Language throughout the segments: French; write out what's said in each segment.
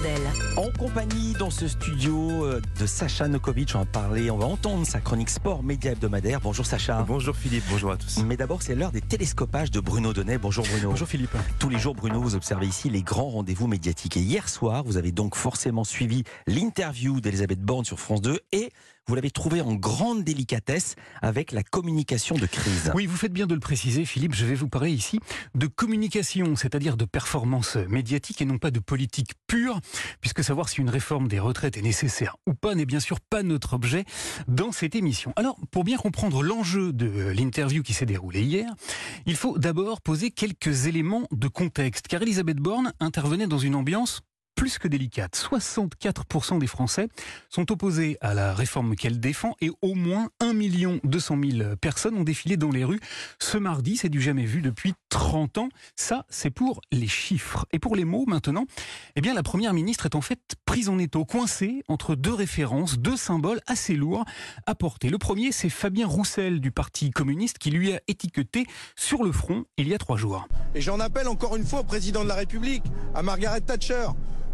Blondel. En compagnie dans ce studio euh, de Sacha Nokovic, on va parler, on va entendre sa chronique sport média hebdomadaire. Bonjour Sacha. Bonjour Philippe, bonjour à tous. Mais d'abord, c'est l'heure des télescopages de Bruno Donnet. Bonjour Bruno. Bonjour Philippe. Tous les jours, Bruno, vous observez ici les grands rendez-vous médiatiques. Et hier soir, vous avez donc forcément suivi l'interview d'Elisabeth Borne sur France 2 et vous l'avez trouvé en grande délicatesse avec la communication de crise. Oui, vous faites bien de le préciser, Philippe. Je vais vous parler ici de communication, c'est-à-dire de performance médiatique et non pas de politique pure, puisque savoir si une réforme des retraites est nécessaire ou pas n'est bien sûr pas notre objet dans cette émission. Alors, pour bien comprendre l'enjeu de l'interview qui s'est déroulée hier, il faut d'abord poser quelques éléments de contexte, car Elisabeth Borne intervenait dans une ambiance plus que délicate. 64% des Français sont opposés à la réforme qu'elle défend et au moins 1 200 000 personnes ont défilé dans les rues ce mardi. C'est du jamais vu depuis 30 ans. Ça, c'est pour les chiffres. Et pour les mots, maintenant, eh bien, la première ministre est en fait prise en étau, coincée entre deux références, deux symboles assez lourds à porter. Le premier, c'est Fabien Roussel du Parti communiste qui lui a étiqueté sur le front il y a trois jours. Et j'en appelle encore une fois au président de la République, à Margaret Thatcher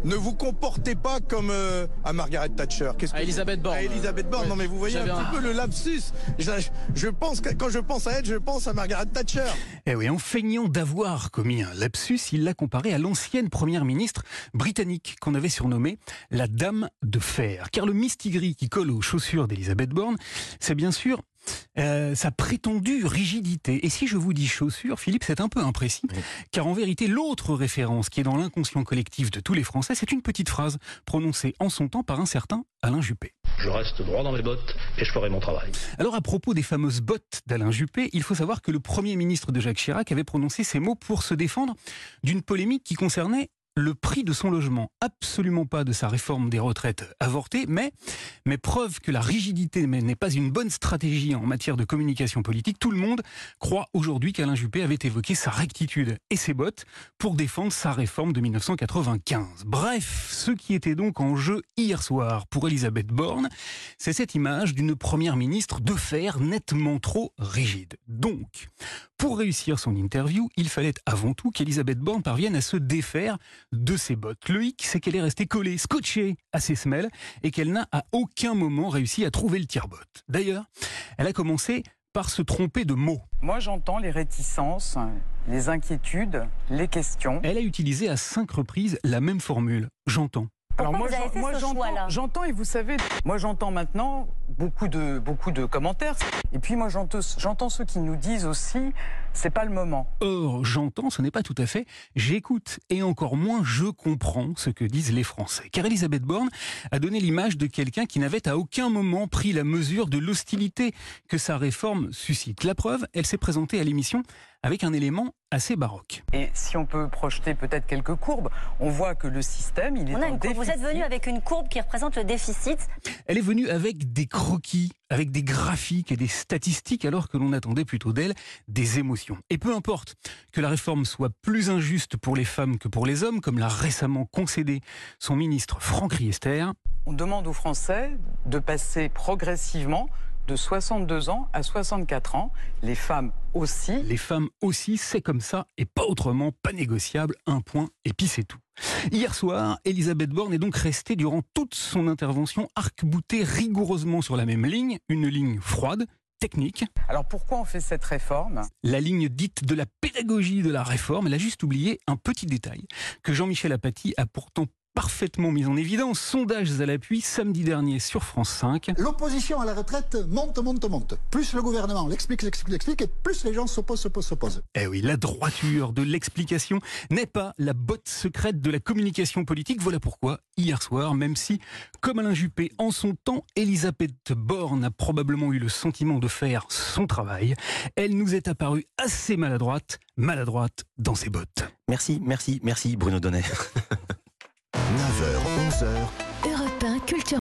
ne vous comportez pas comme euh, à Margaret Thatcher. Qu'est-ce que à Elisabeth Borne. À Elisabeth Borne. Non mais vous voyez un, petit peu le lapsus. Je, je, pense que quand je pense à elle, je pense à Margaret Thatcher. Eh oui, en d'avoir commis un lapsus, il l'a comparé à l'ancienne première ministre britannique qu'on avait surnommée la Dame de Fer. Car le mistigris qui colle aux chaussures d'Elisabeth Borne, c'est bien sûr euh, sa prétendue rigidité. Et si je vous dis chaussures, Philippe, c'est un peu imprécis, car en vérité, l'autre référence qui est dans l'inconscient collectif de tous les Français, c'est une petite phrase prononcée en son temps par un certain Alain Juppé. Je reste droit dans mes bottes et je ferai mon travail. Alors à propos des fameuses bottes d'Alain Juppé, il faut savoir que le Premier ministre de Jacques Chirac avait prononcé ces mots pour se défendre d'une polémique qui concernait le prix de son logement, absolument pas de sa réforme des retraites avortée, mais, mais preuve que la rigidité n'est pas une bonne stratégie en matière de communication politique. Tout le monde croit aujourd'hui qu'Alain Juppé avait évoqué sa rectitude et ses bottes pour défendre sa réforme de 1995. Bref, ce qui était donc en jeu hier soir pour Elisabeth Borne, c'est cette image d'une première ministre de fer nettement trop rigide. Donc, pour réussir son interview, il fallait avant tout qu'Elisabeth Borne parvienne à se défaire de ses bottes. Le hic, c'est qu'elle est restée collée, scotchée à ses semelles et qu'elle n'a à aucun moment réussi à trouver le tire-botte. D'ailleurs, elle a commencé par se tromper de mots. Moi, j'entends les réticences, les inquiétudes, les questions. Elle a utilisé à cinq reprises la même formule. J'entends. Alors moi, moi j'entends et vous savez, moi j'entends maintenant beaucoup de beaucoup de commentaires et puis moi j'entends ceux qui nous disent aussi c'est pas le moment. Or j'entends, ce n'est pas tout à fait. J'écoute et encore moins je comprends ce que disent les Français. Car Elisabeth Borne a donné l'image de quelqu'un qui n'avait à aucun moment pris la mesure de l'hostilité que sa réforme suscite. La preuve, elle s'est présentée à l'émission avec un élément assez baroque. Et si on peut projeter peut-être quelques courbes, on voit que le système, il est on a une Vous êtes venu avec une courbe qui représente le déficit. Elle est venue avec des croquis, avec des graphiques et des statistiques, alors que l'on attendait plutôt d'elle des émotions. Et peu importe que la réforme soit plus injuste pour les femmes que pour les hommes, comme l'a récemment concédé son ministre Franck Riester. On demande aux Français de passer progressivement de 62 ans à 64 ans. Les femmes aussi. Les femmes aussi, c'est comme ça et pas autrement, pas négociable, un point et puis c'est tout. Hier soir, Elisabeth Borne est donc restée durant toute son intervention arc-boutée rigoureusement sur la même ligne, une ligne froide, technique. Alors pourquoi on fait cette réforme? La ligne dite de la pédagogie de la réforme, elle a juste oublié un petit détail que Jean-Michel Apathy a pourtant parfaitement mis en évidence. Sondages à l'appui samedi dernier sur France 5. L'opposition à la retraite monte, monte, monte. Plus le gouvernement l'explique, l'explique, l'explique, et plus les gens s'opposent, s'opposent, s'opposent. Eh oui, la droiture de l'explication n'est pas la botte secrète de la communication politique. Voilà pourquoi, hier soir, même si, comme Alain Juppé, en son temps, Elisabeth Borne a probablement eu le sentiment de faire son travail, elle nous est apparue assez maladroite, maladroite dans ses bottes. Merci, merci, merci Bruno Donnet. 9h, 11h. Europe 1, Culture